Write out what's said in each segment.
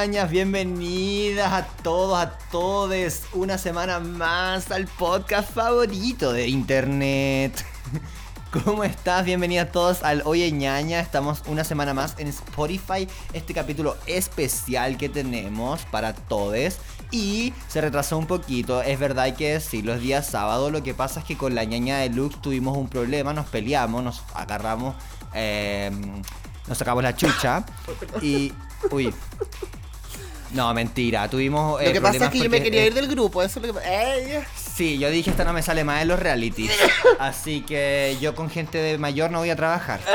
Ñañas, bienvenidas a todos, a todes, una semana más al podcast favorito de internet. ¿Cómo estás? Bienvenidas todos al Oye ñaña, estamos una semana más en Spotify, este capítulo especial que tenemos para todes. Y se retrasó un poquito, es verdad hay que decirlo, es día sábado, lo que pasa es que con la ñaña de Lux tuvimos un problema, nos peleamos, nos agarramos... Eh, nos sacamos la chucha y. Uy. No, mentira. Tuvimos. Lo eh, que pasa es que yo me quería eh, ir del grupo, eso es lo que ¡Ey! Sí, yo dije esta no me sale más en los realities. Así que yo con gente de mayor no voy a trabajar.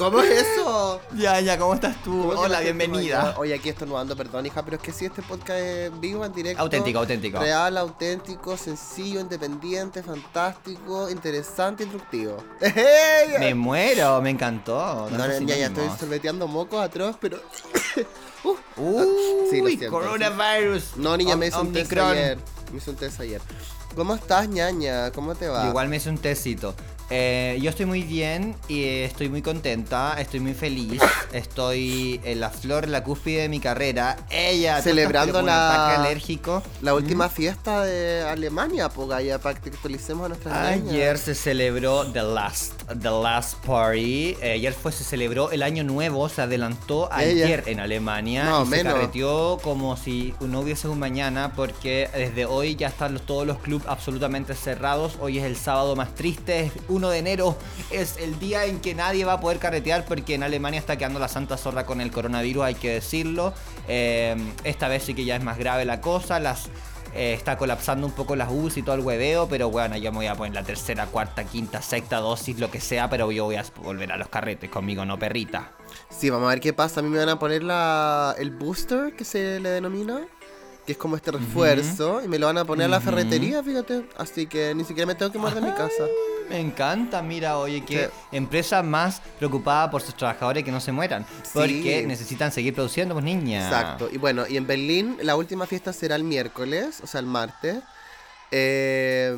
¿Cómo es eso? Ya, ya, ¿cómo estás tú? ¿Cómo que Hola, bienvenida. Oye, aquí estornudando, perdón, hija, pero es que sí, este podcast es vivo, en directo. Auténtico, auténtico. Real, auténtico, sencillo, independiente, fantástico, interesante, instructivo. Me muero, me encantó. No, ya, ya estoy sorbeteando mocos atroz, pero. Uh, Uy, Sí, lo siento, coronavirus. no, niña, me hice un test ayer. Me hice un test ayer. ¿Cómo estás, ñaña? ¿Cómo te va? Igual me hice un tecito. Eh, yo estoy muy bien y estoy muy contenta, estoy muy feliz, estoy en la flor, en la cúspide de mi carrera. Ella, Celebrando un la- ataque alérgico. La última fiesta de Alemania, pues, ya para que actualicemos a nuestras niñas. Ayer se celebró The Last, The Last Party. Eh, ayer fue, se celebró el año nuevo, se adelantó Ella. ayer en Alemania. Más o y se menos. carreteó como si no hubiese un mañana, porque desde hoy ya están todos los clubes absolutamente cerrados. Hoy es el sábado más triste, es 1 de enero. Es el día en que nadie va a poder carretear, porque en Alemania está quedando la santa zorra con el coronavirus, hay que decirlo. Eh, esta vez sí que ya es más grave la cosa. Las eh, está colapsando un poco las UCI y todo el hueveo, pero bueno, yo me voy a poner la tercera, cuarta, quinta, sexta dosis, lo que sea, pero yo voy a volver a los carretes conmigo, no perrita. Sí, vamos a ver qué pasa. A mí me van a poner la, el booster, que se le denomina, que es como este refuerzo, y me lo van a poner a la ferretería, fíjate. Así que ni siquiera me tengo que mover de mi casa. Me encanta, mira, oye, Sí. empresa más preocupada por sus trabajadores que no se mueran, porque Sí. necesitan seguir produciendo, pues niña. Exacto. Y bueno, y en Berlín la última fiesta será el miércoles, o sea, el martes. Eh,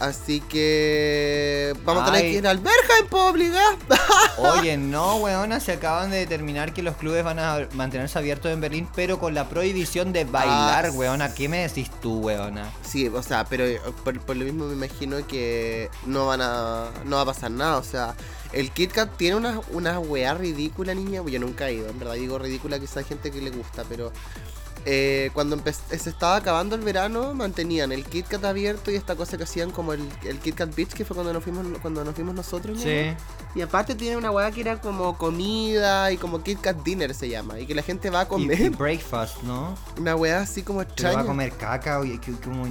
así que vamos a tener que ir al Berghain, po, obligado. Oye, no, weona, se acaban de determinar que los clubes van a mantenerse abiertos en Berlín, pero con la prohibición de bailar, Ah, weona. ¿Qué me decís tú, weona? Sí, o sea, pero eh, por, por lo mismo me imagino que no van a. no va a pasar nada. O sea, el Kit Kat tiene una, una weá ridícula, niña. Yo nunca he ido, en verdad digo ridícula, quizá hay gente que le gusta, pero. Eh, cuando se estaba acabando el verano, mantenían el Kit Kat abierto y esta cosa que hacían como el, el Kit Kat Beach, que fue cuando nos fuimos, cuando nos fuimos nosotros. ¿no? Sí. Y aparte tiene una weá que era como comida y como Kit Kat Dinner se llama. Y que la gente va a Y, comer. y breakfast, ¿no? Una weá así como Que va extraña. a comer caca, oye, que, muy-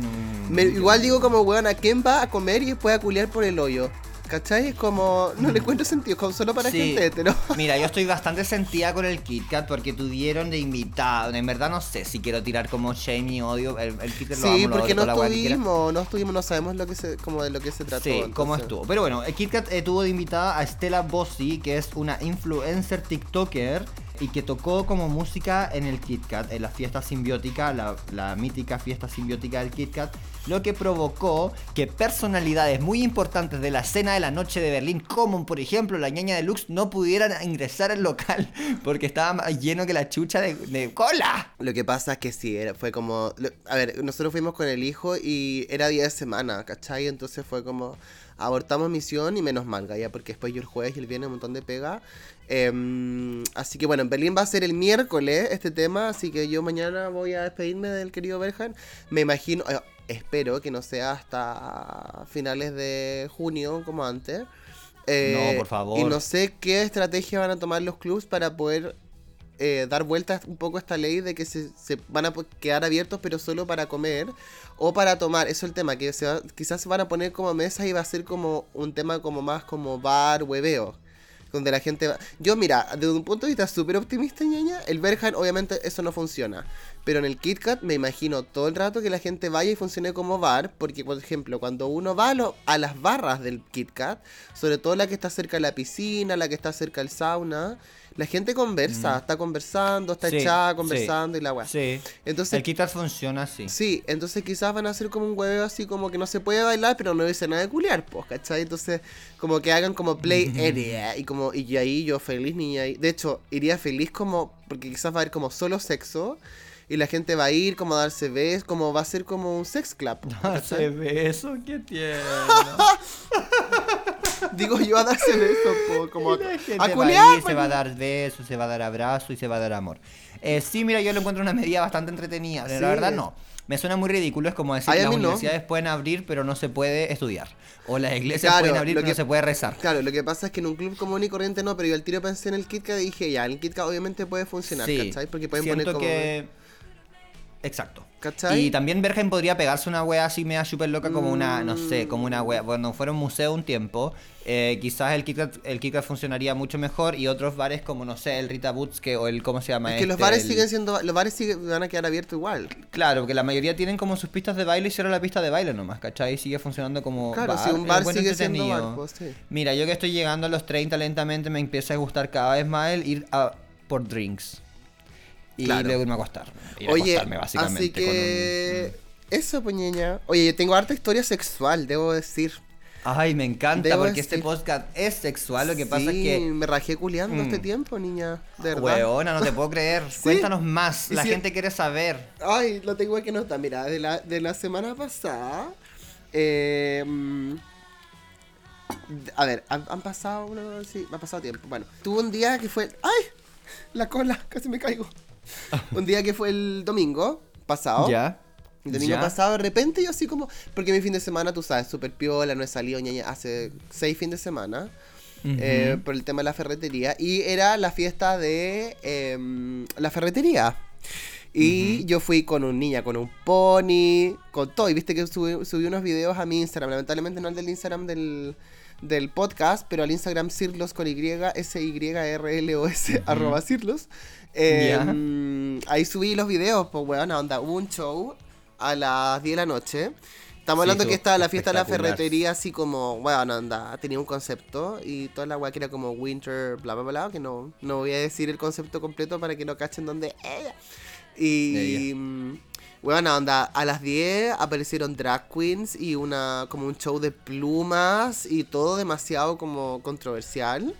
Me- igual digo como, weón, ¿a quién va a comer y después a culiar por el hoyo? ¿Cachai? Es como, no le encuentro sentido, como solo para Sí. gente hetero. Mira, yo estoy bastante sentida con el Kit Kat porque tuvieron de invitado. En verdad no sé si quiero tirar como shame y odio. El, el Kit Kat lo Sí, amo, lo porque adoro, no estuvimos, no estuvimos, no sabemos lo que se, como de lo que se trató. Sí, cómo entonces. estuvo. Pero bueno, el KitKat eh, tuvo de invitada a Stella Bossi, que es una influencer TikToker y que tocó como música en el KitKat, en la fiesta simbiótica, la, la mítica fiesta simbiótica del KitKat, lo que provocó que personalidades muy importantes de la escena de la noche de Berlín, como por ejemplo la ñaña de Lux, no pudieran ingresar al local porque estaba más lleno que la chucha de, de cola. Lo que pasa es que sí, era, fue como... a ver, nosotros fuimos con el hijo y era día de semana, ¿cachai? Entonces fue como... Abortamos misión y menos mal, ya porque después yo el jueves y el viernes un montón de pega. Em, así que bueno, en Berlín va a ser el miércoles este tema, así que yo mañana voy a despedirme del querido Berhan. Me imagino, eh, espero que no sea hasta finales de junio como antes. Eh, No, por favor. Y no sé qué estrategia van a tomar los clubs para poder eh, dar vueltas un poco a esta ley de que se, se van a quedar abiertos pero solo para comer o para tomar. Eso es el tema, que se va- quizás se van a poner como mesa y va a ser como un tema como más como bar, hueveo. Donde la gente va... Yo, mira, desde un punto de vista súper optimista, ñaña, el Berhan, obviamente, eso no funciona. Pero en el KitKat me imagino todo el rato que la gente vaya y funcione como bar, porque por ejemplo, cuando uno va a, lo- a las barras del KitKat, sobre todo la que está cerca de la piscina, la que está cerca del sauna, la gente conversa, está conversando, está Sí, echada sí. conversando y la weá. Sí. Entonces, El KitKat funciona así. Sí, entonces quizás van a hacer como un hueveo así como que no se puede bailar, pero no dice nada de culiar, pues, ¿cachai? Entonces, como que hagan como play area y como, y ahí yo feliz niña. De hecho, iría feliz como, porque quizás va a haber como solo sexo, y la gente va a ir como a darse besos, como va a ser como un sex club. Darse ¿cachai? beso, qué tierno. Digo yo a darse besos, po, como a, La gente a va culiar. ir, se va a dar besos, se va a dar abrazos y se va a dar amor. Eh, sí, mira, yo lo encuentro una medida bastante entretenida. pero La Sí. verdad, no. Me suena muy ridículo. Es como decir Ay, que las mí no. universidades pueden abrir, pero no se puede estudiar. O las iglesias Claro, pueden abrir, pero que- no se puede rezar. Claro, lo que pasa es que en un club común y corriente no, pero yo al tiro pensé en el KitKat y dije, ya, el KitKat obviamente puede funcionar, Sí, ¿cachai? Porque pueden siento poner como... que... Exacto. ¿Cachai? Y también Bergen podría pegarse una wea así media súper loca como una, no sé, como una wea. Cuando fuera un museo un tiempo, eh, quizás el KitKat, el KitKat funcionaría mucho mejor y otros bares como, no sé, el Rita Boots que, o el, ¿cómo se llama? Es que los este? bares El- siguen siendo, los bares siguen, van a quedar abiertos igual. Claro, porque la mayoría tienen como sus pistas de baile y cierra la pista de baile nomás, ¿cachai? Y sigue funcionando como Claro, bar. si un bar sigue siendo bar, pues sí. Mira, yo que estoy llegando a los 30 lentamente me empieza a gustar cada vez más el ir a por drinks. Y Claro. luego irme a acostar. Ir a Oye, acostarme básicamente. así con un- que... Eso, poñeña. Oye, yo tengo harta historia sexual, debo decir. Ay, me encanta Debo porque este podcast es sexual. Lo que pasa es Sí, que. me rajé culiando Mm. este tiempo, niña. De verdad. Hueona, no te puedo creer. Cuéntanos más. La si- gente quiere saber. Ay, lo tengo aquí nota. Mira, de la, de la semana pasada. eh, mm, a ver, han, han pasado. uno- sí, me ha pasado tiempo. Bueno, tuve un día que fue. ¡Ay! La cola, casi me caigo. un día que fue el domingo pasado. Ya. El domingo Ya. pasado, de repente, yo así como. Porque mi fin de semana, tú sabes, súper piola, no he salido ñaña, hace seis fines de semana. Eh, por el tema de la ferretería. Y era la fiesta de em, la ferretería. Y yo fui con un niña, con un pony, con todo. Y viste que subí, subí unos videos a mi Instagram. Lamentablemente no al del Instagram del, del podcast, pero al Instagram Cirlos con Y, S-Y-R-L-O-S, arroba Cirlos. Em, Ahí subí los videos, pues, weón, onda. Hubo un show a las 10 de la noche. Estamos Sí, hablando que estaba la fiesta de la ferretería así como, bueno, anda, tenía un concepto y toda la weá que era como winter, bla, bla, bla, que no, no voy a decir el concepto completo para que no cachen dónde ella. Y, Ella. mm, bueno, onda, a las 10 aparecieron drag queens y una, como un show de plumas y todo demasiado como controversial.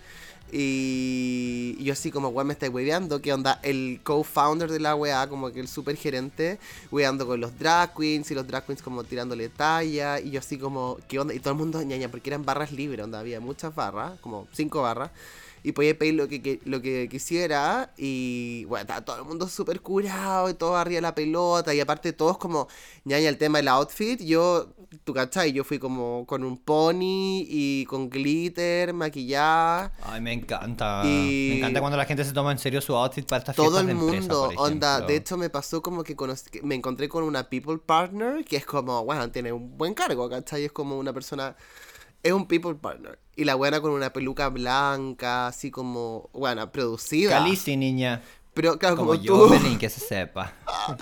Y yo así como, weón, me estáis hueveando, que onda, el co-founder de la weá, como que el super gerente, hueveando con los drag queens y los drag queens como tirándole talla, y yo así como, ¿qué onda? Y todo el mundo ñaña, porque eran barras libres, onda, había muchas barras, como cinco barras, y podía pedir lo que, que- lo que quisiera, y bueno, estaba todo el mundo súper curado, y todo arriba de la pelota, y aparte todos como, ñaña, el tema del outfit, yo, tú cachai, yo fui como con un pony y con glitter, maquillaje. Ay, me encanta. Y- Me encanta cuando la gente se toma en serio su outfit para estas Todo el de empresa, mundo, por onda, de hecho me pasó como que, que me encontré con una people partner que es como, bueno, tiene un buen cargo, ¿cachai? Es como una persona, es un people partner. Y la buena con una peluca blanca, así como, bueno, producida. Calici, niña. Pero claro, Como, como, yo, tú. Que se sepa.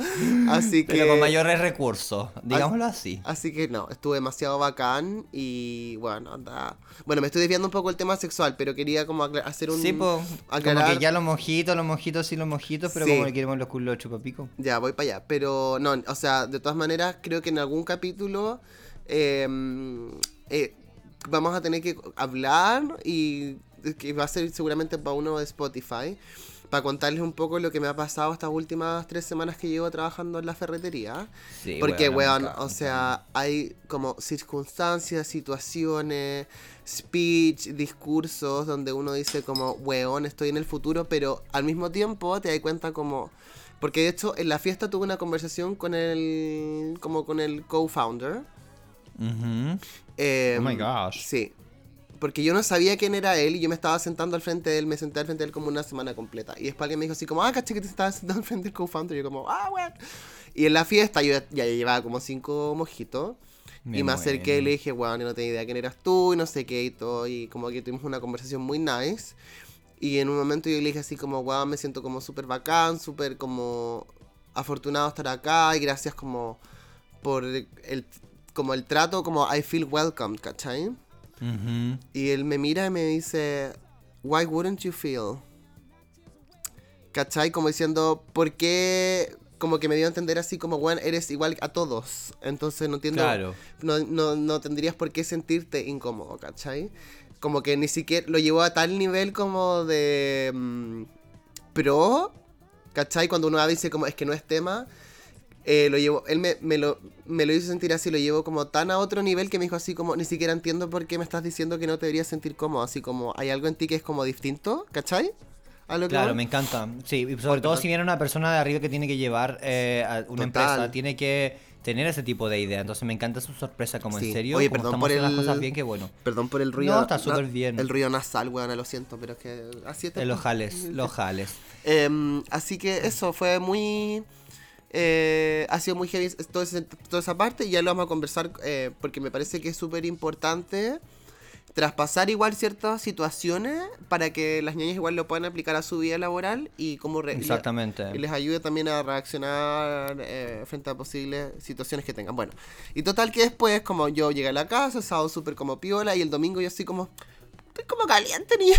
así que... Pero con mayores recursos, digámoslo así. Así que no, estuvo demasiado bacán y bueno, anda. Bueno, me estoy desviando un poco el tema sexual, pero quería como hacer un... Sí, pues, como aclarar- que ya los mojitos, los mojitos, sí los mojitos, pero Sí. como le queremos los culos chupapico. Ya, voy para allá. Pero no, o sea, de todas maneras, creo que en algún capítulo eh, eh, vamos a tener que hablar y que va a ser seguramente para uno de Spotify. Para contarles un poco lo que me ha pasado estas últimas tres semanas que llevo trabajando en la ferretería. Sí, Porque, weón, o sea, hay como circunstancias, situaciones, speech, discursos donde uno dice como, weón, estoy en el futuro, pero al mismo tiempo te das cuenta como... Porque de hecho en la fiesta tuve una conversación con el... como con el co-founder. Ujú. Eh, Oh my gosh. Sí. Porque yo no sabía quién era él y yo me estaba sentando al frente de él, me senté al frente de él como una semana completa. Y después alguien me dijo así como, ah, caché que te estabas sentando al frente del co-founder. Y yo como, ah, weón. Y en la fiesta yo ya llevaba como cinco mojitos. Me y me acerqué y le dije, weón, yo no tenía idea quién eras tú y no sé qué y todo. Y como que tuvimos una conversación muy nice. Y en un momento yo le dije así como, weón, me siento como súper bacán, súper como... afortunado de estar acá y gracias como por el, como el trato, como I feel welcome, ¿cachai? Y él me mira y me dice, why wouldn't you feel? ¿Cachai? Como diciendo, ¿por qué? Como que me dio a entender así como, bueno, eres igual a todos. Entonces no entiendo. Claro. No, no, no tendrías por qué sentirte incómodo, ¿cachai? Como que ni siquiera lo llevó a tal nivel como de... mm, pro, ¿cachai? Cuando uno dice como, es que no es tema. Eh, lo llevó, él me, me lo, me lo hizo sentir así, lo llevó como tan a otro nivel que me dijo así como, ni siquiera entiendo por qué me estás diciendo que no te deberías sentir cómodo, así como, hay algo en ti que es como distinto, ¿cachai? A lo que Claro, voy. me encanta. Sí, y sobre todo si viene una persona de arriba que tiene que llevar eh, a una Total. empresa, tiene que tener ese tipo de idea. Entonces me encanta su sorpresa, como Sí. en serio. Oye, perdón por el- las cosas bien, qué bueno. Perdón por el ruido. No, está súper bien. El ruido nasal, weón, lo siento, pero es que así está. Eh, los jales, los jales. Em, así que eso fue muy. Eh, ha sido muy heavy toda esa parte y ya lo vamos a conversar eh, porque me parece que es súper importante traspasar igual ciertas situaciones para que las niñas igual lo puedan aplicar a su vida laboral y como Exactamente. y les ayude también a reaccionar eh, frente a posibles situaciones que tengan. Bueno, y total que después, como yo llegué a la casa, sábado súper como piola y el domingo yo así como, estoy como caliente, niña.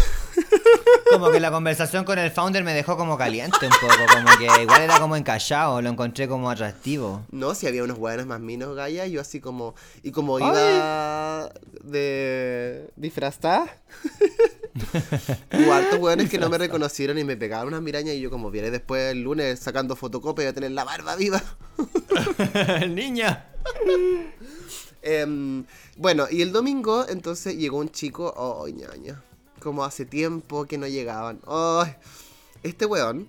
Como que la conversación con el founder me dejó como caliente un poco, como que igual era como encallado, lo encontré como atractivo. No, si había unos hueones más minos, Gaya, yo así como, y como iba de disfrazada, hubo hartos hueones que no me reconocieron y me pegaban unas mirañas y yo como viene después el lunes sacando fotocopia y a tener la barba viva. Niña. Em, bueno, y el domingo entonces llegó un chico, oh, ñaña, como hace tiempo que no llegaban. Ay, este weón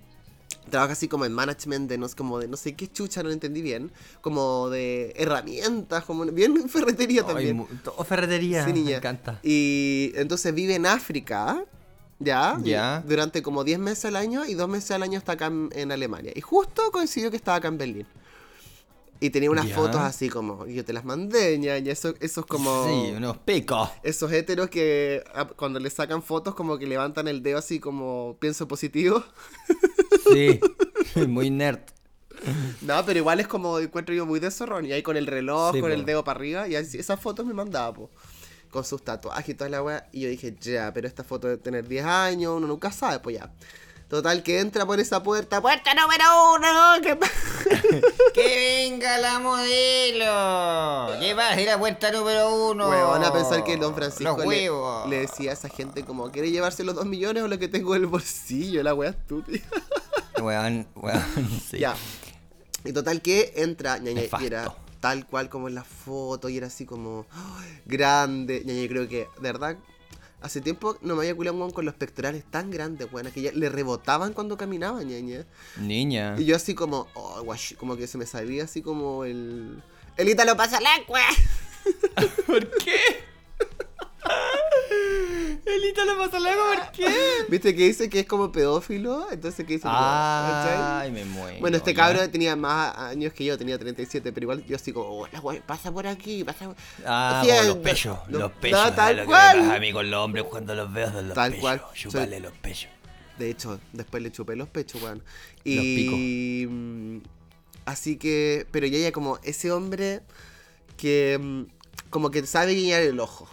trabaja así como en management de no, como de no sé qué chucha, no lo entendí bien, como de herramientas, como bien en ferretería también. todo ferretería. Sí, Me niña. encanta. Y entonces vive en África, ¿ya? Ya. Durante como 10 meses al año y 2 meses al año está acá en, en Alemania. Y justo coincidió que estaba acá en Berlín. Y tenía unas fotos así como, yo te las mandé, ña, y eso, esos como... Sí, unos picos. Esos héteros que cuando le sacan fotos como que levantan el dedo así como pienso positivo. Sí. Muy nerd. No, pero igual es como encuentro yo muy de zorrón. Y ahí con el reloj, Sí, con po. el dedo para arriba. Y así, esas fotos me mandaba, po. Con sus tatuajes y toda la weá. Y yo dije, ya, pero esta foto de tener 10 años, uno nunca sabe, pues ya. Total, que entra por esa puerta. ¡Puerta número uno! ¿Qué pa- ¡Que venga la modelo! Llevas de la puerta número uno. Weón, a pensar que Don Francisco le, le decía a esa gente como, ¿quiere llevarse los 2 millones o lo que tengo en el bolsillo? La weá estúpida. Weón, weón, sí. Ya. Y total que entra, ñaña, y era tal cual como en la foto, y era así como ¡ay! grande. Ñaña, creo que, de verdad, hace tiempo no me había culiado un con los pectorales tan grandes, weón, que ya le rebotaban cuando caminaba, ñaña. Niña. Y yo así como, oh, guash, como que se me salía así como el... El Ítalo pasa la ¿Por qué? Elita le pasa algo, ¿por qué? ¿Viste que dice que es como pedófilo? Entonces, ¿qué dice? ¿cachai? Ay, me muero. Bueno, este ya. cabro tenía más años que yo, tenía 37, pero igual yo así como, oh, la wea, pasa por aquí, pasa por... Ah, los pechos. no, los no, pechos. tal ¿sabes lo que cual. me pasa a mí con los hombres cuando los veo de los Tal pechos. cual. Chúpale Soy- los pechos. De hecho, después le chupé los pechos, weón. Y. mm, Así que. Pero ya, ya, como ese hombre que. mm, Como que sabe guiñar el ojo.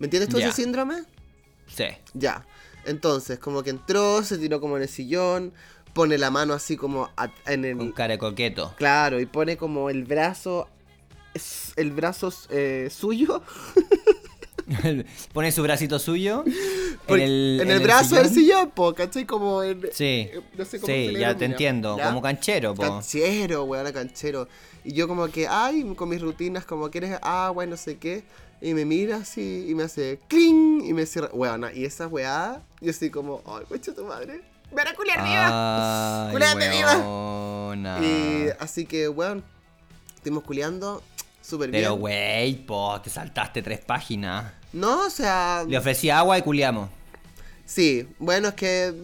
¿Me entiendes tú Ya. ese síndrome? Sí. Ya. Entonces, como que entró, se tiró como en el sillón, pone la mano así como a- en el. Con cara coqueto. Claro, y pone como el brazo. El brazo eh, suyo Pone su bracito suyo en el, en el brazo del sillón. po, ¿cachai? Como en. Sí, eh, no sé cómo sí, se le ya te entiendo. ¿Ya? Como canchero, po. Canchero, weón, canchero. Y yo como que, ay, con mis rutinas, como que eres agua y no sé qué. Y me mira así y me hace cling y me cierra. Weón, y esa weá, yo así como, ay, coche tu madre. ¡Me a culiar viva! Ay, ¡Culéate viva! weona. Y así que, weón, estuvimos culeando súper bien. Pero, wey, po, te saltaste tres páginas. No, o sea, Le ofrecí agua y culiamos. sí, bueno, es que.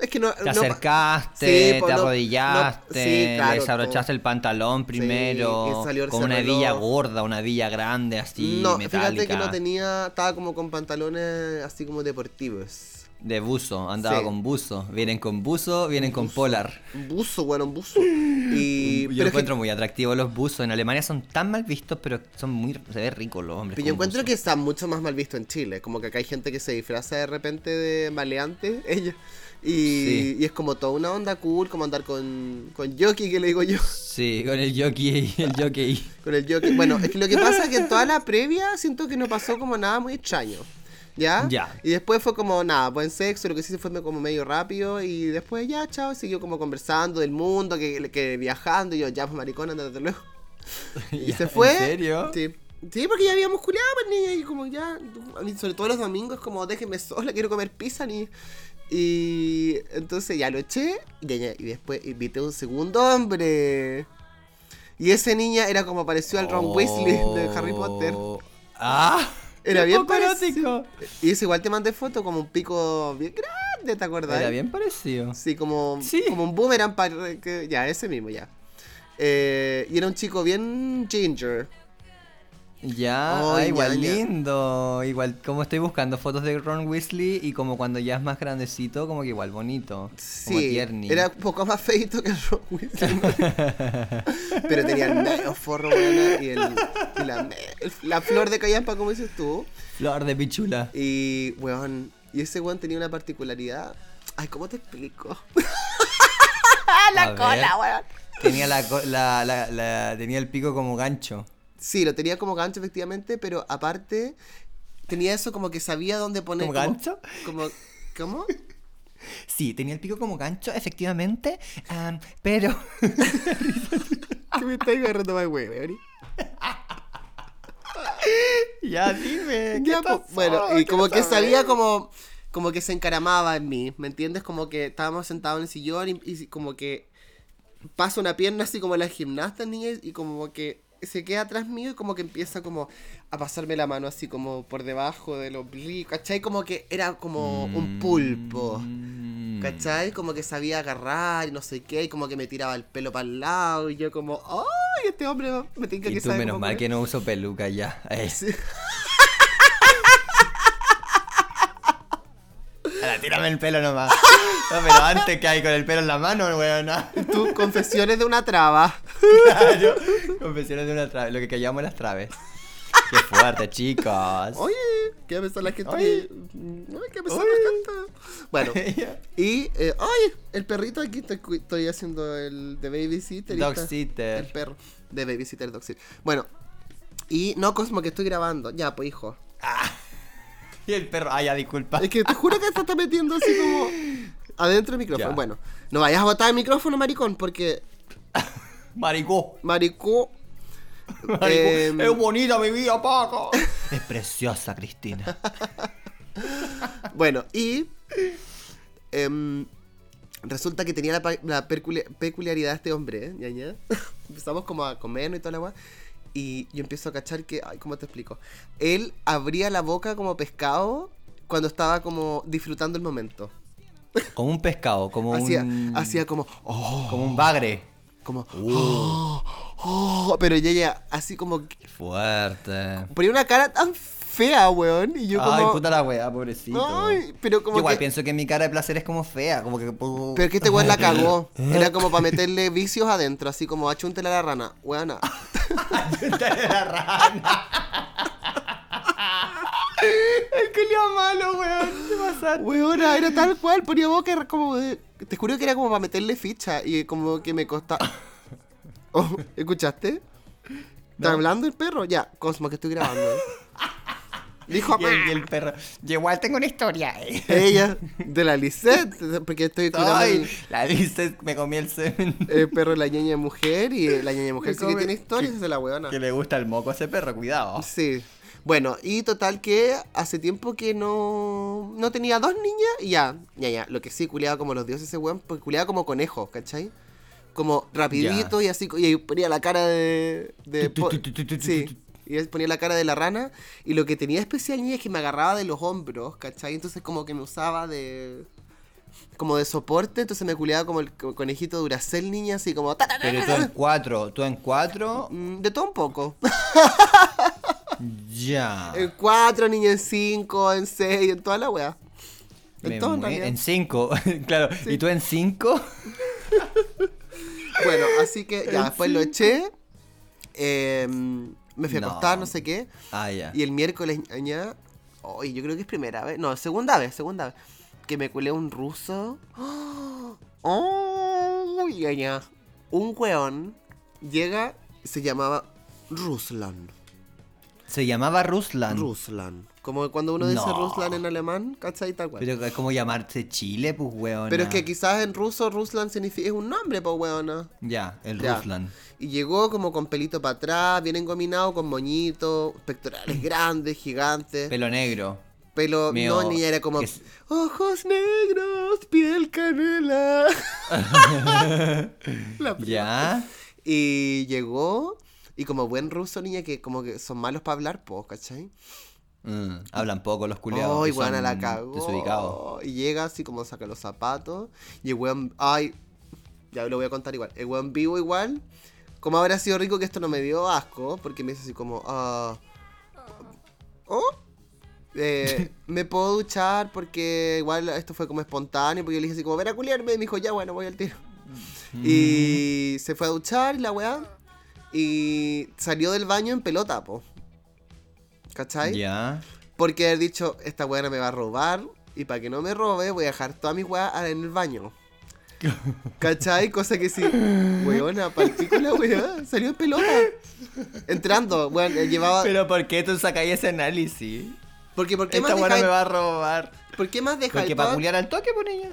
Es que no. Te no- acercaste, Sí, po, te no- arrodillaste, sí, claro, desabrochaste el pantalón primero, salió con una hebilla gorda, una hebilla grande así, no, metálica. fíjate que no tenía. Estaba como con pantalones así como deportivos. De buzo, andaba Sí. con buzo. Vienen con buzo, vienen con polar. Buzo, bueno, buzo. Y, Yo pero es que- encuentro muy atractivos los buzos. En Alemania son tan mal vistos, pero son muy. Se ve ricos los hombres. pero yo encuentro buzo. que está mucho más mal visto en Chile. Como que acá hay gente que se disfraza de repente de maleante, ella. Y, Sí. y es como toda una onda cool, como andar con, con jockey, que le digo yo. Sí, con el jockey, el jockey. Con el jockey. Bueno, es que lo que pasa es que en toda la previa siento que no pasó como nada muy extraño. ¿Ya? Ya. Y después fue como nada, buen sexo, lo que sí se fue como medio rápido. Y después ya, chao, siguió como conversando del mundo, que, que viajando. Y yo, ya, pues maricón, andate luego. Y se fue. ¿En serio? Sí. Sí, porque ya habíamos culiado, pues niña, y como ya, sobre todo los domingos, como déjenme sola, quiero comer pizza, ni. Y entonces ya lo eché, y, y después invité a un segundo hombre. Y ese niña era como pareció al Ron Weasley de Harry Potter. Oh. ¡Ah! Era bien parecido. Y eso igual te mandé foto como un pico bien grande, ¿te acuerdas? Era bien parecido. Sí, como, Sí. como un boomerang para que. Ya, ese mismo, ya. Eh, y era un chico bien ginger. Ya, Ay, ah, igual ñaña. lindo. Igual, como estoy buscando fotos de Ron Weasley y como cuando ya es más grandecito, como que igual bonito. Como Sí, tierni. era un poco más feito que el Ron Weasley. Pero tenía el medio forro, buena, y, el, y la, el- la flor de callampa, como dices tú. Flor de pichula. Y, weón, y ese weón tenía una particularidad. Ay, ¿cómo te explico? la cola, weón. Tenía la, co- la, la, la- tenía el pico como gancho. Sí, lo tenía como gancho, efectivamente, pero aparte tenía eso como que sabía dónde poner. ¿Como gancho? Como, ¿Cómo? Sí, tenía el pico como gancho, efectivamente. am, pero. ¿Qué me estáis agarrando más huevo, ya dime. ¿qué Ya, pues, pasó? bueno, y como que saber. sabía como, como que se encaramaba en mí, ¿me entiendes? Como que estábamos sentados en el sillón y, y como que pasa una pierna así como la gimnasta, niña, y como que se queda atrás mío y como que empieza como a pasarme la mano así como por debajo del oblicuo, ¿cachai? Como que era como un pulpo. Mm. ¿Cachai? Como que sabía agarrar y no sé qué, y como que me tiraba el pelo para el lado, y yo como, ¡ay! Este hombre me Y que tú, sabe menos mal comer". que no uso peluca ya. Sí. ahora, tírame el pelo nomás. No, pero antes que hay con el pelo en la mano, weón. Tú, confesiones de una traba. Claro. Confesiones de una trave, lo que callamos las traves. Qué fuerte, chicos. Oye, ¿qué pensar la gente? Oye. Ay, ¿qué pensar la gente? Bueno, y, eh, ay, el perrito aquí estoy, haciendo el de babysitter. Dog está- sitter. El perro de babysitter, dog sitter. Bueno, y no, Cosmo, que estoy grabando. Ya, pues, hijo. Y el perro, ay, ya, disculpa. Es que te juro que se está metiendo así como adentro del micrófono. Ya. Bueno, no vayas a botar el micrófono, maricón, porque Maricó. maricó. Maricó. Em, Es bonita mi vida, Paco. Es preciosa, Cristina. Bueno, y em, resulta que tenía la, peculiaridad de este hombre, ¿eh? ñaña. Empezamos como a comer y toda la agua. Y yo empiezo a cachar que, ay, ¿cómo te explico? Él abría la boca como pescado cuando estaba como disfrutando el momento. Como un pescado, como Hacía, un. hacía como, oh, Como un bagre. como, oh, oh, pero ella, así como, fuerte. ponía una cara tan fea, weón. Y yo como, Ay, puta la wea, pobrecito. ay, pero como Yo igual que, pienso que mi cara de placer es como fea, como que. Pero es que este weón la cagó. Era como para meterle vicios adentro, así como achúntele a la rana. Weona. la rana. El culiao malo, weón. ¿Qué pasa? Weona, era tal cual, ponía boca era como de... Te juro que era como para meterle ficha y como que me costaba. Oh, ¿Escuchaste? ¿Está hablando el perro? Ya, Cosmo, que estoy grabando. Dijo Y el, y el perro. Yo igual tengo una historia. eh. ella de la Lisette, porque estoy cuidando Ay, el, la dice, me comí el semen. el perro de la ñeña mujer y la ñeña mujer Me sí que tiene historias, es la weona. Que le gusta el moco a ese perro, cuidado. Sí. Bueno, y total que hace tiempo que no, no tenía dos niñas y ya, ya, ya. Lo que sí, culiaba como los dioses ese weón, porque culiaba como conejo, ¿cachai? Como rapidito y así, y ahí ponía la cara de... de sí. Y él ponía la cara de la rana. Y lo que tenía especial niña es que me agarraba de los hombros, ¿cachai? Entonces como que me usaba de... Como de soporte, entonces me culiaba como el co- conejito de Duracell, niña, así como... Pero tú en cuatro, tú en cuatro, Mm, De todo un poco. ya. En cuatro, niña en cinco, en seis, en toda la wea. En Me todo, en cinco, claro. ¿Y tú en cinco? Bueno, así que ya después lo eché. eh, me fui a acostar, no sé qué. Ah, ya. Y el miércoles, ña, Oye, yo creo que es primera vez. No, segunda vez, segunda vez. Que me culé un ruso. ¡Oh! ña. Un weón llega, se llamaba Ruslan. Se llamaba Ruslan. Ruslan. Como cuando uno dice No. Ruslan en alemán, ¿cachai? Tal cual. Pero, Pero es como llamarse Chile, pues, weón. es que quizás en ruso Ruslan significa, es un nombre, pues weona. Ya, el Ya. Ruslan. Y llegó como con pelito para atrás, bien engominado, con moñito, pectorales grandes, gigantes. Pelo negro. Pelo, no, ni era como es- ojos negros, piel canela. La. Ya. Y llegó, y como buen ruso, niña, que como que son malos para hablar, pues, ¿cachai? Mm, hablan poco los culiados. Ay, que weón, la cagó. Desubicados. Y llega así como saca los zapatos. Y el weón, ay, ya lo voy a contar igual. El weón vivo igual. Como habrá sido rico que esto no me dio asco, porque me dice así como, ah, oh, eh, me puedo duchar porque igual esto fue como espontáneo, porque yo le dije así como, ven a culiarme, y me dijo, ya bueno, voy al tiro. Y se fue a duchar la weá, y salió del baño en pelota, po. ¿Cachai? Ya. Porque haber dicho, esta weá no me va a robar. Y para que no me robe, voy a dejar toda mi weá en el baño. ¿Cachai? Cosa que sí. Weona, palpico la weá. Salió en pelota. Entrando, weón, eh, llevaba. Pero ¿por qué tú sacáis ese análisis? porque, ¿por qué Esta más me va a robar. ¿Por qué más dejáis? Porque para culiar al toque, por ella.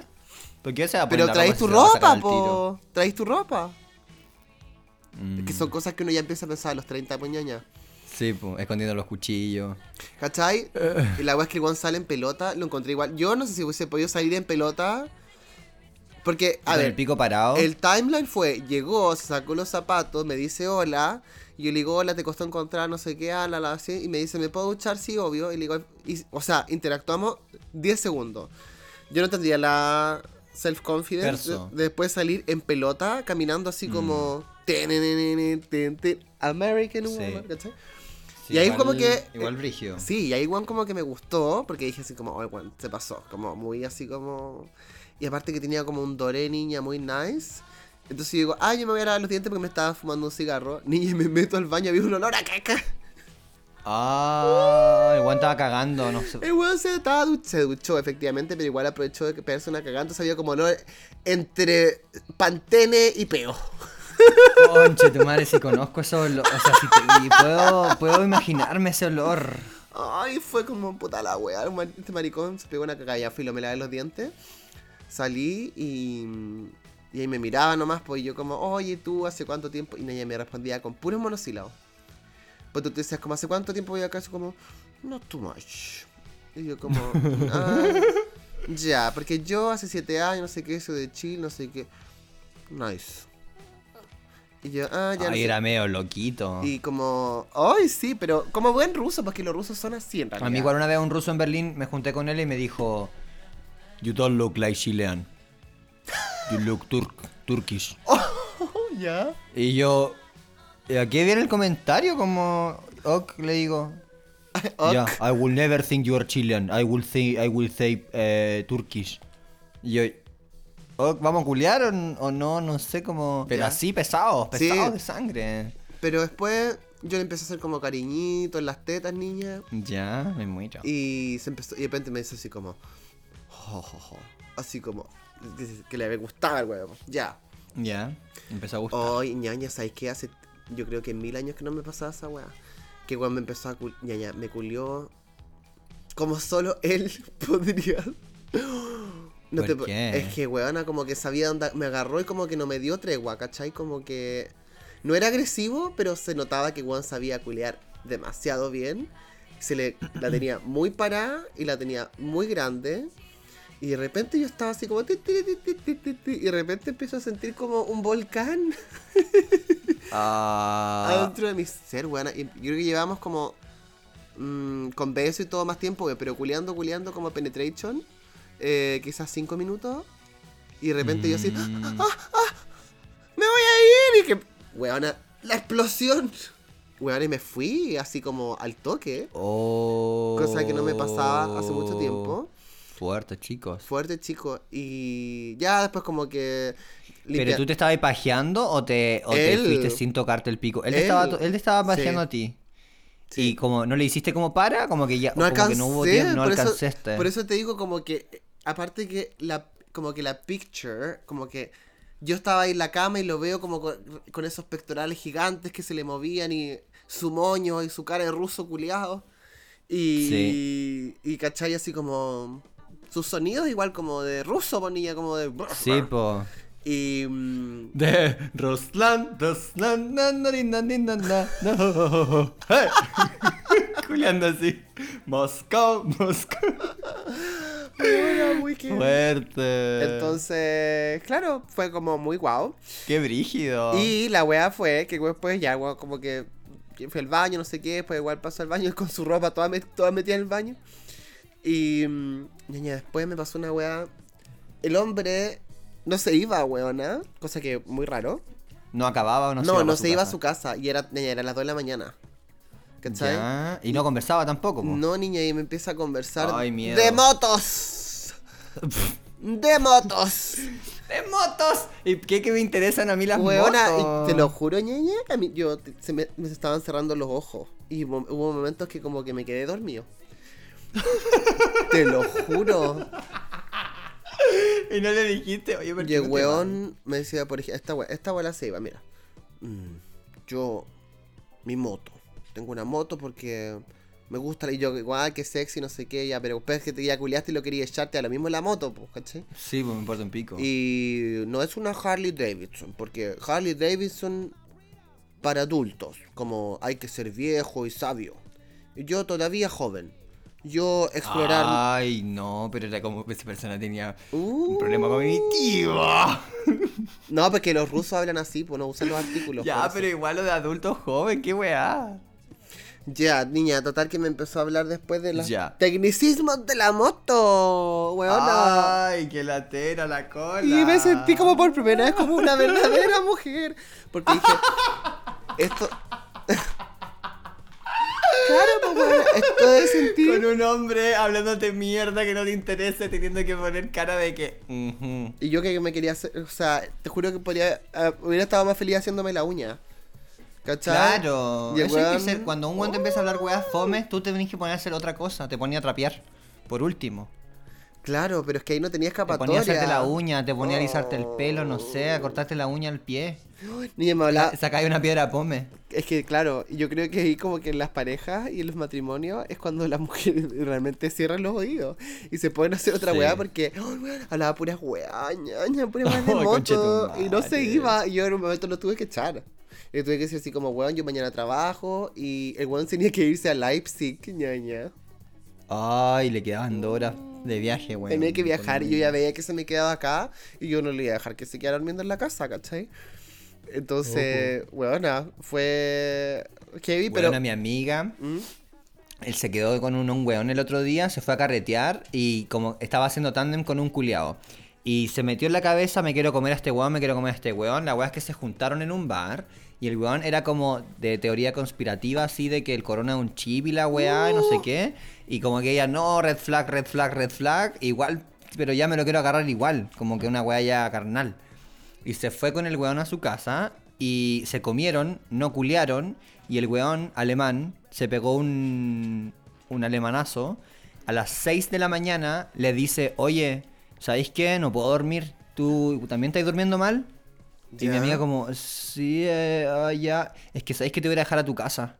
Porque se va a poner Pero traes tu ropa, po. Traes tu ropa. Mm. Que son cosas que uno ya empieza a pensar a los 30 poñaña. Sí, pues, escondiendo los cuchillos. ¿Cachai? Y la weá es que weón sale en pelota, lo encontré igual. Yo no sé si hubiese podido salir en pelota. Porque, a ver, el pico parado. El timeline fue, llegó, se sacó los zapatos, me dice hola, y yo le digo, hola, te costó encontrar, no sé qué, ah, la, la, así, y me dice, ¿me puedo duchar? Sí, obvio, y le digo, y- o sea, interactuamos 10 segundos. Yo no tendría la self-confidence de, de después salir en pelota, caminando así como... tenenenene, ten, ten, American Mm. Sí. Woman, ¿cachai? Sí, y ahí igual- como que- Igual brigio. Sí, y ahí igual como que me gustó, porque dije así como, ay, bueno, se pasó, como muy así como... Y aparte que tenía como un doré niña muy nice. Entonces yo digo, ah, yo me voy a lavar los dientes porque me estaba fumando un cigarro. Niña, y me meto al baño, había un olor a caca. Ah, el weón estaba cagando, no sé. El weón se, estaba se duchó, efectivamente, pero igual aprovechó de que pegarse una cagada. Entonces había como olor entre pantene y peo. Conche, tu madre, si conozco ese olor. O sea, si y puedo, puedo imaginarme ese olor. Ay, fue como puta la wea. Este maricón se pegó una cagada. Ya filo, me lavé los dientes. Salí y. Y ahí me miraba nomás, pues y yo como, oye, ¿tú hace cuánto tiempo? Y ella me respondía con puros monosílabos. Pues tú te decías, como, ¿hace cuánto tiempo voy acá? Yo como, not too much. Y yo como, "Ah, ya, porque yo hace siete años, no sé qué, soy de Chile, no sé qué. Nice. Y yo, ah, ya no Ay, sé". era medio loquito. Y como, ay, sí, pero como buen ruso, porque los rusos son así en realidad. A mí igual una vez un ruso en Berlín me junté con él y me dijo You don't look like Chilean. You look Turk Turkish. Oh, ya. Y yo ¿y ¿A qué viene el comentario? Como Ok, le digo. Ok. Ya, I will never think you are Chilean. I will think I will say eh, Turkish. Y yo ¿Vamos a culiar o, o no? No sé cómo. Pero Ya. así pesados, Sí. pesados de sangre. Pero después yo le empecé a hacer como cariñito en las tetas, niña. Ya, me muero. Y se empezó, y de repente me dice así como. Así como. Que le gustaba el huevo. Ya. Ya, empezó a gustar. Hoy, ñaña, ¿sabes qué? Hace. Yo creo que mil años que no me pasaba esa weá. Que cuando me empezó a. cul- ñaña, me culió. Como solo él podría. No ¿Por te qué? Es que, weona, como que sabía dónde. Me agarró y como que no me dio tregua, ¿cachai? Como que. No era agresivo, pero se notaba que Juan sabía culear demasiado bien. Se le, la tenía muy parada y la tenía muy grande. Y de repente yo estaba así como... ti, ti, ti, y de repente empiezo a sentir como un volcán Ah, adentro de mi ser, weona. Y yo creo que llevamos como... mm, con beso y todo más tiempo, pero culeando, culeando como penetration. Eh, quizás cinco minutos. Y de repente yo así... mm, ¡Me voy a ir! Y que... Weona, la explosión. Weona, y me fui así como al toque. oh. Cosa que no me pasaba hace mucho tiempo. Fuerte, chicos. Fuerte, chico. Y ya después como que... ¿Pero tú te estabas pajeando o te, o te fuiste sin tocarte el pico? Él, te Él. estaba, él te estaba pajeando Sí. a ti. Sí. Y como no le hiciste como para, como que ya No como que no hubo tiempo, no por, eso, alcanzaste. por eso te digo como que, aparte que la, como que la picture, como que yo estaba ahí en la cama y lo veo como con, con esos pectorales gigantes que se le movían y su moño y su cara de ruso culiado. Y, y cachai así como sus sonidos igual como de ruso ponía como de... Sí, po. Y... De Ruslan, Ruslan, na, na, ni, na, na, na, no. Hey. Juliando así. Moscú, Moscú. era muy Fuerte. Entonces, claro, fue como muy guau. Qué brígido. Y la weá fue que después ya, weón, como que fue al baño, no sé qué, después igual pasó al baño con su ropa toda, met- toda metida en el baño. Y mm, ñaña, después me pasó una weá. El hombre no se iba, weona, cosa que muy raro. No acababa o no, No, se iba no, pa' se iba a casa? su casa y era, ñaña, era las 2 de la mañana. ¿Cachai? Ya. Y no conversaba tampoco, po. No, niña, y me empieza a conversar Ay, miedo. de motos. de motos. ¡De motos! ¿Y qué que me interesan a mí las Weona, motos? y te lo juro, ñeñe, a mí yo se me, me estaban cerrando los ojos y hubo momentos que como que me quedé dormido. te lo juro. Y no le dijiste, oye, ¿por Y el weón me decía, por ejemplo, esta, we- esta abuela se iba, mira. mm, yo, mi moto. Tengo una moto porque me gusta. Y yo, igual, que sexy, no sé qué, ya, pero después que te ya culiaste y lo quería echarte a lo mismo en la moto, pues, ¿cachai? Sí, pues me importa un pico. Y no es una Harley Davidson, porque Harley Davidson para adultos, como hay que ser viejo y sabio. Y yo todavía joven. Yo explorar... Ay, no, pero era como esa persona tenía Uh, un problema cognitivo. No, porque los rusos hablan así, pues no usan los artículos. ya, eso. pero igual lo de adulto joven, qué weá. Ya, niña, total que me empezó a hablar después de los Ya. tecnicismos de la moto, weona. Ay, qué latera la cola. Y me sentí como por primera vez como una verdadera mujer. Porque dije, esto... claro, pues esto de sentir... Con un hombre hablándote mierda que no te interesa, teniendo que poner cara de que. ujú. Y yo que me quería hacer, o sea, te juro que podría, eh, hubiera estado más feliz haciéndome la uña. ¿Cachai? Claro. Y el Eso hay que ser- cuando un weón te empieza a hablar weas fomes, tú te tenés que poner a hacer otra cosa. Te ponía a trapear. Por último. Claro, pero es que ahí no tenía Te ponía escapatoria. a hacerte la uña, te ponía a alisarte el pelo, no sé, a cortarte la uña al pie. Niña, me hablaba- Sacáis una piedra pome. Es que, claro, yo creo que ahí como que en las parejas y en los matrimonios es cuando las mujeres realmente cierran los oídos y se pueden hacer otra Sí. weá porque oh, hablaba puras weá, ñaña, puras weá de moto y no se iba y yo en un momento lo tuve que echar. Y tuve que decir así como, weón, yo mañana trabajo y el weón tenía que irse a Leipzig, ñaña. Ay, le quedaban dos horas de viaje, weón. Tenía que viajar y yo ya veía que se me quedaba acá y yo no le iba a dejar que se quedara durmiendo en la casa, ¿cachai? Entonces, weona, fue heavy, pero... Bueno, mi amiga, ¿Mm? él se quedó con un, un weón el otro día, se fue a carretear y como estaba haciendo tándem con un culiao. Y se metió en la cabeza, me quiero comer a este weón, me quiero comer a este weón. La weá es que se juntaron en un bar y el weón era como de teoría conspirativa, así de que el corona es un chip y la weá, y no sé qué. Y como que ella, no, red flag, red flag, red flag, igual, pero ya me lo quiero agarrar igual, como que una weá ya carnal. Y se fue con el weón a su casa y se comieron, no culiaron y el weón alemán se pegó un, un alemanazo. A las 6 de la mañana le dice, oye, ¿sabéis qué? No puedo dormir. ¿Tú también estás durmiendo mal? Y mi amiga como, sí, eh, ah, ya. Es que sabéis que te voy a dejar a tu casa.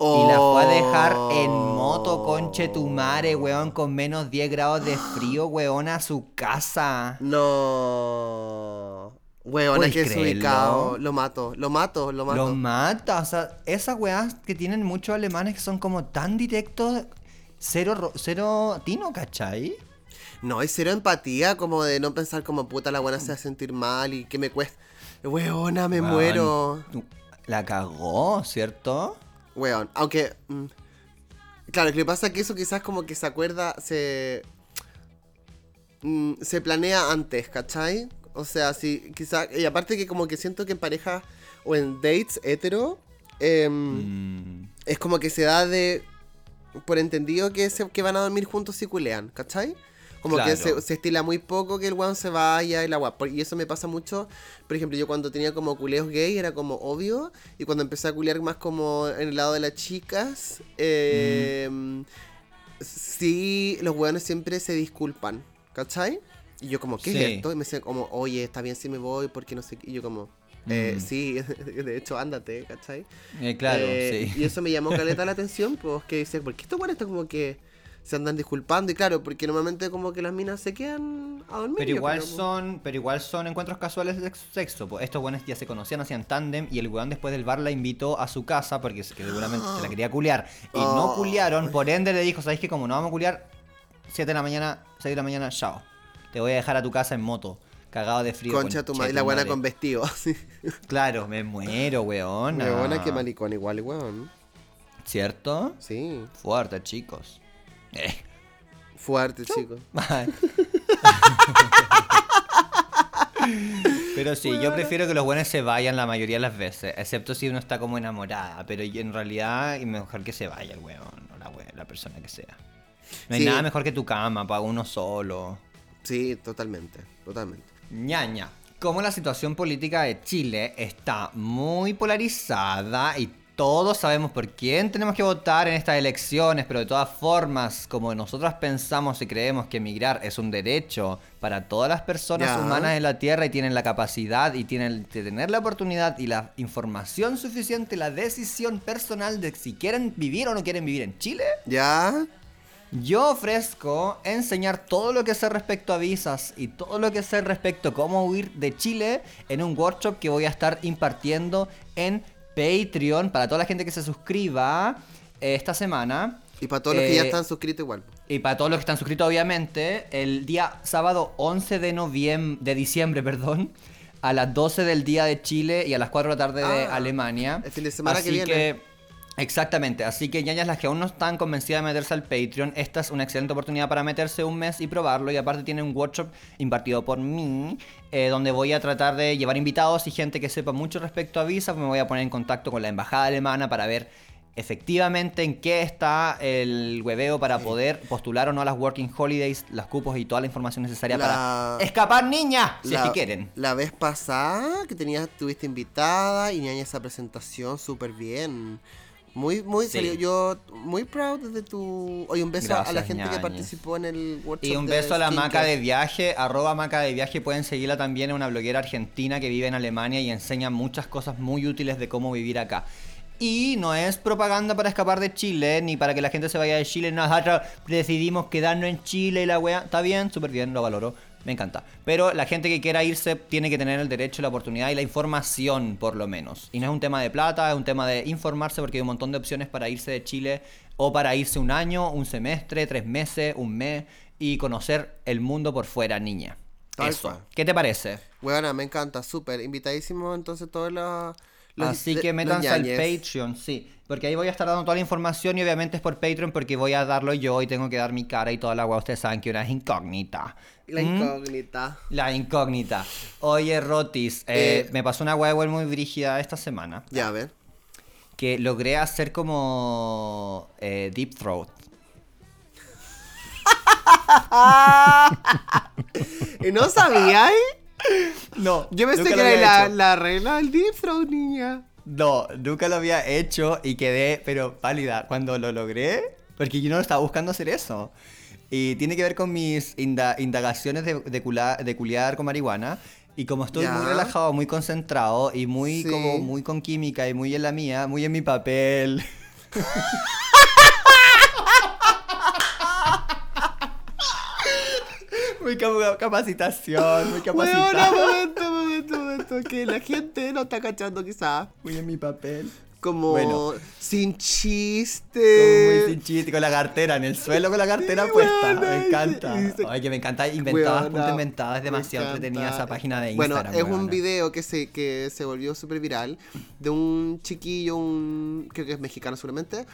Y la fue a dejar en moto, conche tu madre, weón, con menos 10 grados de frío, weón, a su casa. No. Weona, ¿Puedes que creerlo? desubicado. Lo mato, lo mato, lo mato. Lo mata, o sea, esas weas que tienen muchos alemanes que son como tan directos, cero, ro- cero tino, ¿cachai? No, hay cero empatía, como de no pensar como puta la buena se va a sentir mal y que me cuesta. Weona, me Weón, muero. La cagó, ¿cierto? Weón, aunque. mm, claro, lo que pasa es que eso quizás como que se acuerda, se. mm, se planea antes, ¿cachai? O sea, sí, quizás. Y aparte que como que siento que en pareja o en dates hetero. em, Mm, es como que se da de. Por entendido que, se, que van a dormir juntos y culean, ¿cachai? Como que se, se estila muy poco que el weón se vaya y la. Por- Y eso me pasa mucho. Por ejemplo, yo cuando tenía como culeos gay era como obvio. Y cuando empecé a culear más como en el lado de las chicas, eh, sí, los weones siempre se disculpan. ¿Cachai? Y yo como, ¿qué Sí. es esto? Y me decían como, oye, está bien si me voy, porque no sé qué. Y yo como, eh, Mm. sí, de hecho, ándate, ¿cachai? Eh, claro, Eh, sí. Y eso me llamó caleta la atención, pues que dice, ¿por qué estos weones están como que se andan disculpando? Y claro, porque normalmente como que las minas se quedan a dormir. Pero igual creo, son, pero igual son encuentros casuales de sexo. po. Estos buenos ya se conocían, hacían tándem y el weón después del bar la invitó a su casa porque se- que seguramente se la quería culiar. Y no Oh. culiaron, por ende le dijo, ¿sabéis que como no vamos a culiar? 7 de la mañana, 6 de la mañana, chao. Te voy a dejar a tu casa en moto, cagado de frío. Concha tu madre, la buena madre". con vestido. Claro, me muero, weón. Buena que maricón igual, weón. ¿Cierto? Sí, Fuerte, chicos. Eh. fuerte, chico. Pero sí, yo prefiero que los buenos se vayan la mayoría de las veces, excepto si uno está como enamorada, pero en realidad es mejor que se vaya el weón o la, la persona que sea. No hay Sí. nada mejor que tu cama para uno solo. Sí, totalmente, totalmente. ñaña. Como la situación política de Chile está muy polarizada y todos sabemos por quién tenemos que votar en estas elecciones, pero de todas formas, como nosotros pensamos y creemos que emigrar es un derecho para todas las personas humanas en la Tierra y tienen la capacidad y tienen de tener la oportunidad y la información suficiente, la decisión personal de si quieren vivir o no quieren vivir en Chile, ¿Ya? yo ofrezco enseñar todo lo que sé respecto a visas y todo lo que sé respecto a cómo huir de Chile en un workshop que voy a estar impartiendo en Patreon para toda la gente que se suscriba eh, esta semana. Y para todos los que ya Eh, están suscritos igual. Y para todos los que están suscritos, obviamente, el día sábado 11 de noviembre, de diciembre, perdón, a las 12 del día de Chile y a las 4 de la tarde de Ah, Alemania. el fin de semana que Así viene. Exactamente, así que ñañas las que aún no están convencidas de meterse al Patreon, esta es una excelente oportunidad para meterse un mes y probarlo. Y aparte tiene un workshop impartido por mí, eh, donde voy a tratar de llevar invitados y gente que sepa mucho respecto a visa. Me voy a poner en contacto con la embajada alemana para ver efectivamente en qué está el hueveo para poder postular o no a las working holidays, las cupos y toda la información necesaria La- para escapar niña, si es la, que quieren. La vez pasada que tenías, tuviste invitada y ñaña esa presentación súper bien. Muy, muy Sí. serio. Yo muy proud de tu. Oye, un beso a la Gracias, gente que participó en el workshop. Y un de beso a la. Maca de Viaje, arroba Maca de Viaje, pueden seguirla también, es una bloguera argentina que vive en Alemania y enseña muchas cosas muy útiles de cómo vivir acá. Y no es propaganda para escapar de Chile, ni para que la gente se vaya de Chile, nosotros decidimos quedarnos en Chile y la wea, está bien, súper bien, lo valoro, me encanta. Pero la gente que quiera irse tiene que tener el derecho, la oportunidad y la información, por lo menos. Y no es un tema de plata, es un tema de informarse porque hay un montón de opciones para irse de Chile o para irse un año, un semestre, tres meses, un mes y conocer el mundo por fuera, niña. Eso. ¿Qué te parece? Bueno, me encanta, súper. Invitadísimo entonces todos los. Los- Así que métanse al. Patreon, sí. Porque ahí voy a estar dando toda la información y obviamente es por Patreon porque voy a darlo yo y tengo que dar mi cara y toda la agua. Ustedes saben que una es incógnita. La ¿Mm? incógnita. La incógnita. Oye, Rotis, eh, Eh, me pasó una hueá igual muy brígida esta semana. Ya, a ver. Que logré hacer como eh, Deep Throat. ¿Y no sabías? No, Yo pensé que era la, la regla del deep throat, niña. No, nunca lo había hecho y quedé, pero pálida, cuando lo logré, porque yo no estaba buscando hacer eso. Y tiene que ver con mis inda- indagaciones de, de, cula- de culiar con marihuana. Y como estoy muy Ya. relajado, muy concentrado y muy Sí. como muy con química y muy en la mía, muy en mi papel. muy como capacitación, muy Bueno, capacitado. momento, momento, momento. Que la gente no está cachando quizás. Muy en mi papel. Como Bueno. sin Como chiste. muy sin chiste, con la cartera en el suelo, con la cartera Sí, puesta. me encanta. se- Oye, que me encanta inventadas, punto inventadas. Es demasiado entretenida esa página de Bueno, Instagram. es un video que se, que se volvió súper viral de un chiquillo, un creo que es mexicano seguramente,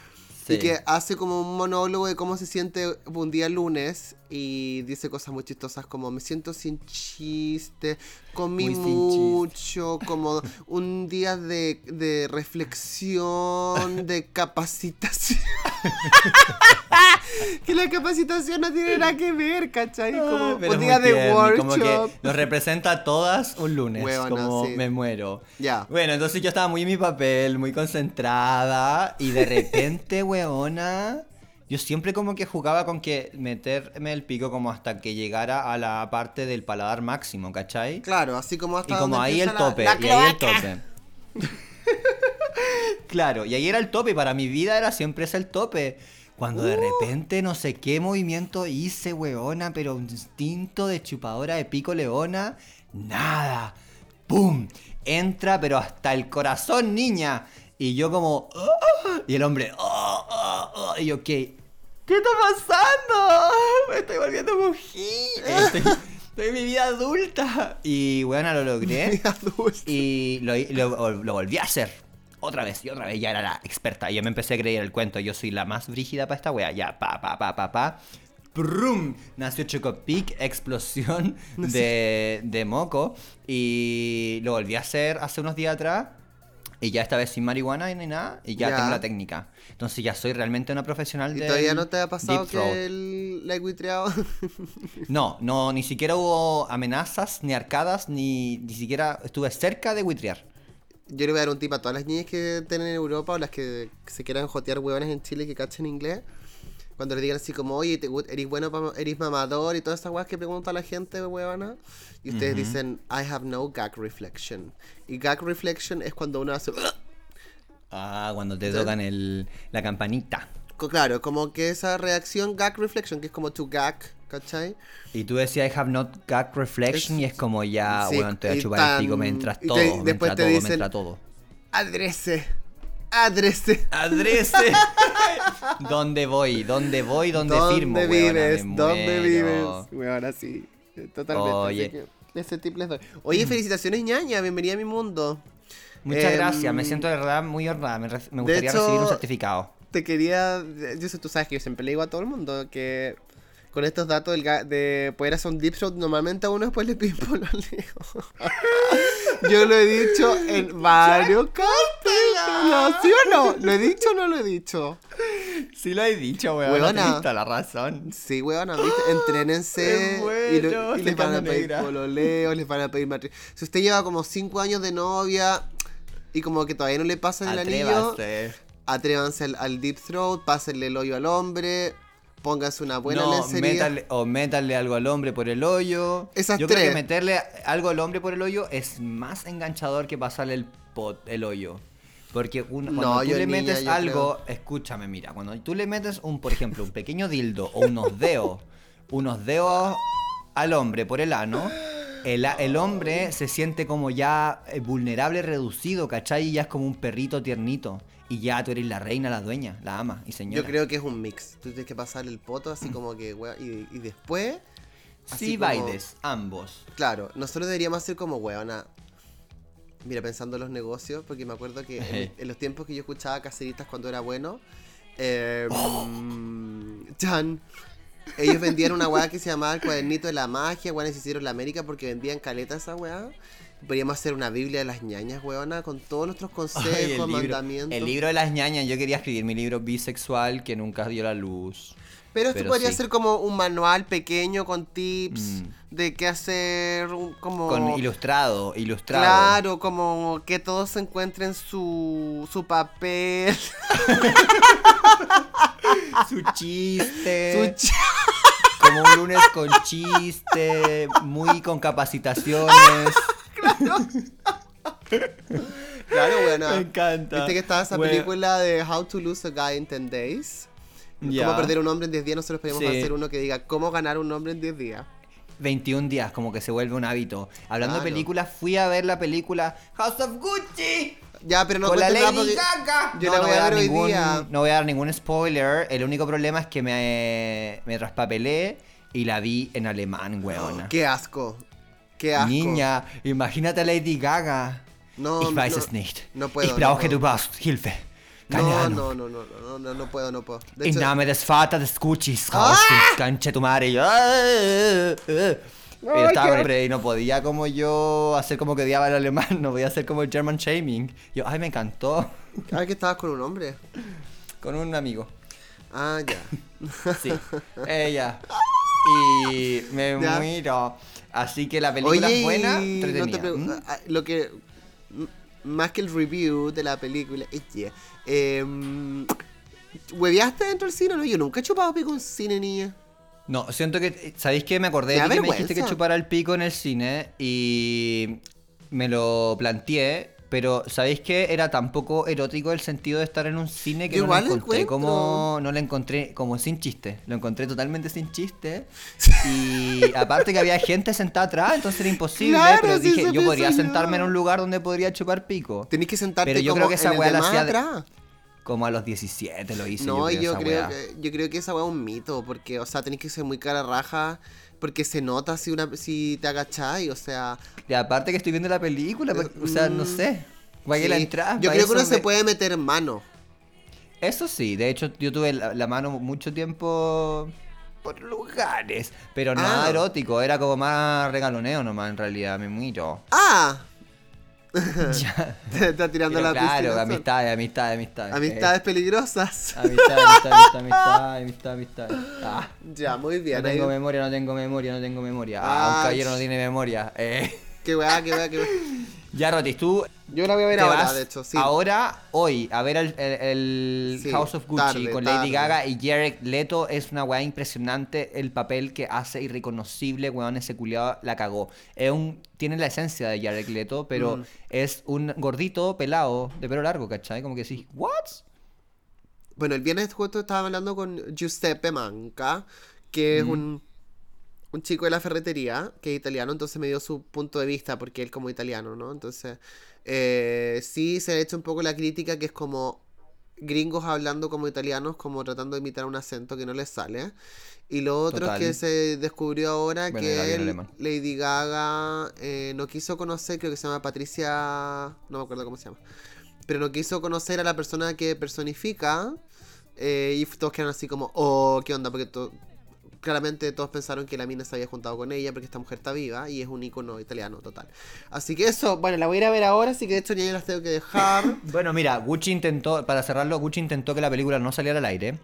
Sí. y que hace como un monólogo de cómo se siente un día lunes y dice cosas muy chistosas como me siento sin chiste, comí sin chiste. mucho, como un día de, de reflexión, de capacitación. que la capacitación no tiene nada que ver, ¿cachai? Como Pero un día de tierno, y Como que workshop. nos representa a todas un lunes. Huevona, como sí. me muero. Ya. Bueno, entonces yo estaba muy en mi papel, muy concentrada. Y de repente, weona. Yo siempre como que jugaba con que meterme el pico como hasta que llegara a la parte del paladar máximo, ¿cachai? Claro, así como hasta Y como donde ahí el la- tope, la y ahí el tope. claro, y ahí era el tope, para mi vida era siempre ese el tope. Cuando de Uh. repente no sé qué movimiento hice, weona, pero un instinto de chupadora de pico leona, nada. ¡Pum! Entra, pero hasta el corazón, niña. Y yo como... "Ah", Y el hombre... "Ah, ah, ah", Y yo, ¿qué? ¿Qué está pasando? Me estoy volviendo mujer. Estoy, estoy en mi vida adulta. Y bueno, lo logré. Y lo, lo- lo volví a hacer. Otra vez y otra vez. Ya era la experta. Y yo me empecé a creer el cuento. Yo soy la más brígida para esta wea. Ya, pa, pa, pa, pa, pa. ¡Prum! Nació Chocopic, explosión de, de moco. Y lo volví a hacer hace unos días atrás. Y ya esta vez sin marihuana ni nada. Y ya, Ya. tengo la técnica. Entonces ya soy realmente una profesional ¿Y del todavía no te ha pasado que el, la guitreado? No, no, ni siquiera hubo amenazas, ni arcadas, ni, ni siquiera estuve cerca de buitrear. Yo le voy a dar un tip a todas las niñas que estén en Europa o las que se quieran jotear huevones en Chile que cachen inglés. Cuando le digan así como, oye, te eres bueno, pa- eres mamador y todas esas weas que pregunta la gente, huevona. Y ustedes dicen, I have no gag reflection. Y gag reflection es cuando uno hace... Ah, cuando te tocan el, la campanita. Claro, como que esa reacción gag reflection, que es como tu gag, ¿cachai? Y tú decías, I have not got reflection, Es- y es como ya, Sí, bueno, te voy a chupar tan- el pico, me entras y te- todo, me después te todo, dicen- todo. Adrese. Adrese. ¡Adrese! ¿Dónde voy? ¿Dónde voy? ¿Dónde, firmo? ¿Dónde weona? vives? Me ¿Dónde muero. vives? Bueno, sí. Totalmente. Oye. Ese tip les doy. Oye, felicitaciones, ñaña. Bienvenida a mi mundo. Muchas Em, gracias, me siento de verdad muy honrada. Me, gustaría hecho- recibir un certificado. Te quería. Yo sé, tú sabes que yo siempre le digo a todo el mundo que con estos datos del de poder hacer un deep throat, normalmente a uno después le piden pololeo. Yo lo he dicho en varios capítulos. ¿Sí o no? ¿Lo he dicho o no lo he dicho? Sí lo he dicho, weón. Tenés toda la razón. Sí, weón, ¿viste? Entrénense y, lo- y les van a pedir negra. pololeo, les van a pedir matrimonio. Si usted lleva como 5 años de novia y como que todavía no le pasan el anillo, Atrévase. atrévanse al, al deep throat, pásenle el hoyo al hombre, pónganse una buena no, lencería. métale, o métale algo al hombre por el hoyo. Esas Yo creo tres. que meterle algo al hombre por el hoyo es más enganchador que pasarle el pot, el hoyo. Porque un- cuando No, tú le niña, metes algo, escúchame, mira, cuando tú le metes un, por ejemplo, un pequeño dildo o unos dedos, unos dedos al hombre por el ano, el, el hombre se siente como ya eh, vulnerable, reducido, ¿cachai? Y ya es como un perrito tiernito. Y ya tú eres la reina, la dueña, la ama y señora. Yo creo que es un mix. Tú tienes que pasar el poto así como que, weón, y, y después... Sí, como- bailes, ambos. Claro, nosotros deberíamos hacer como weona. Mira, pensando en los negocios, porque me acuerdo que en, en los tiempos que yo escuchaba caseritas cuando era bueno, eh, Chan, ellos vendían una weá que se llamaba el cuadernito de la magia, weones hicieron la América porque vendían caleta esa weá. Podríamos hacer una Biblia de las ñañas, weona, con todos nuestros consejos, Ay, el, libro, mandamientos. el libro de las ñañas, yo quería escribir mi libro bisexual que nunca dio la luz. Pero esto pero podría sí. ser como un manual pequeño con tips Mm. de qué hacer, como... Con ilustrado, ilustrado. Claro, como que todos encuentren su, su papel, Su chiste. su ch- Como un lunes con chiste, muy con capacitaciones. Claro, bueno. Me encanta. Viste que estaba esa Bueno, película de How to Lose a Guy in 10 Days. Cómo perder un hombre en 10 días. Nosotros podríamos Sí. hacer uno que diga cómo ganar un hombre en 10 días. 21 días, como que se vuelve un hábito. Hablando Claro. de películas, fui a ver la película House of Gucci. Ya, pero no con la Lady Gaga. Yo no, la no voy a dar ver hoy ningún, día. no voy a dar ningún spoiler. El único problema es que me, me traspapelé y la vi en alemán, weona. Qué asco. Qué asco. Niña, imagínate a Lady Gaga. No, ich weiß no, es nicht. no puedo, ich no brauche puedo. du brauchst Hilfe. No, no, no, no, no, no, no, no puedo, no puedo. De Y hecho, nada me desfata de escuchis, ¡Ah! canche tu madre. Y yo, "Ah, ah, ah". Pero estaba con y no podía como yo hacer como que odiaba el alemán, no podía hacer como el German shaming. Yo, ay, me encantó. Ah, que estabas con un hombre. Con un amigo. Ah, ya. Sí, ella. Y me Ya. muero. Así que la película Oye, es buena, no entretenida. pregu- ¿Mm? ah, lo que más que el review de la película, eh, yeah, em, ¿hueveaste dentro del cine? No, yo nunca he chupado pico en cine, niña. No, siento que. ¿Sabéis qué? Me acordé de que me dijiste que chupara el pico en el cine y me lo planteé. Pero ¿sabéis qué? Era tan poco erótico el sentido de estar en un cine que Yo no lo encontré como. No lo encontré como sin chiste. Lo encontré totalmente sin chiste. Y aparte que había gente sentada atrás, entonces era imposible. Claro, pero sí, dije, yo podría yo. sentarme en un lugar donde podría chupar pico. Tenés que sentarte Pero yo como creo que esa weá la hacía atrás. Como a los 17 lo hice. No, yo yo creo, creo, esa weá. que, yo creo que esa weá es un mito, porque, o sea, tenés que ser muy cara raja, porque se nota si una si te agachai, o sea... Y aparte que estoy viendo la película, pues, o sea, no Mm, sé. Vaya sí. la entrada. Yo creo que uno se puede meter mano. Eso sí, de hecho yo tuve la, la mano mucho tiempo por lugares, pero nada Ah. erótico, era como más regaloneo nomás en realidad, me muero. ¡Ah! Ya. Te está tirando Pero la claro, piscina. amistades, amistades, amistades. Amistades peligrosas. Eh, amistad, amistad, amistad, amistad, amistad, amistad. Ah, Ya, muy bien. no tengo ahí- memoria, no tengo memoria, no tengo memoria. Ah, un Ah, caballero no tiene memoria. Eh. Qué weá, qué weá, qué weá. Ya, Rotis, tú Yo la voy a ver ahora, de hecho, sí. ahora, hoy, a ver el, el- el Sí, House of Gucci tarde, con Lady tarde. Gaga y Jared Leto. Es una weá impresionante el papel que hace irreconocible, weón, ese culiado la cagó. Es un, tiene la esencia de Jared Leto, pero Mm. es un gordito pelado de pelo largo, ¿cachai? Como que sí, ¿what? Bueno, el viernes justo estaba hablando con Giuseppe Manca, que es un, un chico de la ferretería, que es italiano, entonces me dio su punto de vista, porque él como italiano, ¿no? Entonces, eh, sí se ha hecho un poco la crítica que es como gringos hablando como italianos, como tratando de imitar un acento que no les sale. Y lo otro Total. es que se descubrió ahora Bueno, que él-. Lady Gaga eh, no quiso conocer, creo que se llama Patricia, no me acuerdo cómo se llama, pero no quiso conocer a la persona que personifica eh, y todos quedaron así como, oh, ¿qué onda? Porque to- claramente todos pensaron que la mina se había juntado con ella porque esta mujer está viva y es un icono italiano total. Así que eso, bueno, la voy a ir a ver ahora, así que de hecho ya las tengo que dejar. Bueno, mira, Gucci intentó, para cerrarlo, Gucci intentó que la película no saliera al aire.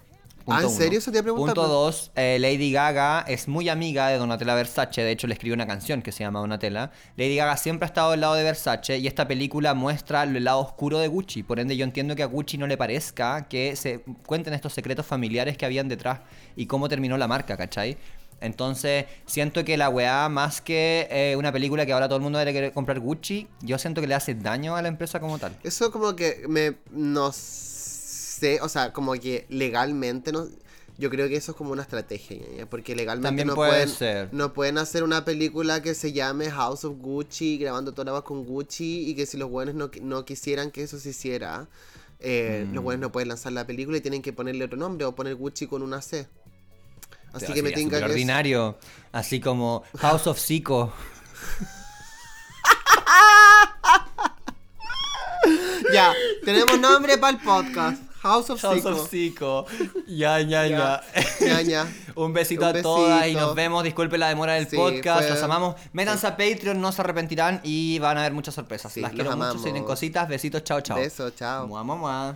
Ah, ¿en uno. serio? Eso te iba a preguntar, Punto dos, eh, Lady Gaga es muy amiga de Donatella Versace, de hecho le escribió una canción que se llama Donatella. Lady Gaga siempre ha estado del lado de Versace y esta película muestra el lado oscuro de Gucci, por ende yo entiendo que a Gucci no le parezca que se cuenten estos secretos familiares que habían detrás y cómo terminó la marca, ¿cachai? Entonces, siento que la weá, más que eh, una película que ahora todo el mundo debe querer comprar Gucci, yo siento que le hace daño a la empresa como tal. Eso como que me, no sé, o sea, como que legalmente no... Yo creo que eso es como una estrategia, ¿ya? porque legalmente También no puede pueden, ser. no pueden hacer una película que se llame House of Gucci, grabando toda la voz con Gucci, y que si los buenos no, no quisieran que eso se hiciera, eh, los Mm. buenos no pueden lanzar la película y tienen que ponerle otro nombre o poner Gucci con una C. Así Pero que me súper que... ordinario, así como House of Psycho. Ya, tenemos nombre para el podcast. House of House Psycho. of Psycho. Ya, ya, Ya, ya. ya. Un besito Un a todas y nos vemos. Disculpe la demora del Sí, podcast. fue- Los amamos. Métanse a Patreon, no se arrepentirán y van a haber muchas sorpresas. Sí, Las quiero mucho. amamos. Si tienen cositas, besitos, chao, chao. Beso, chao. Mua, mua, mua.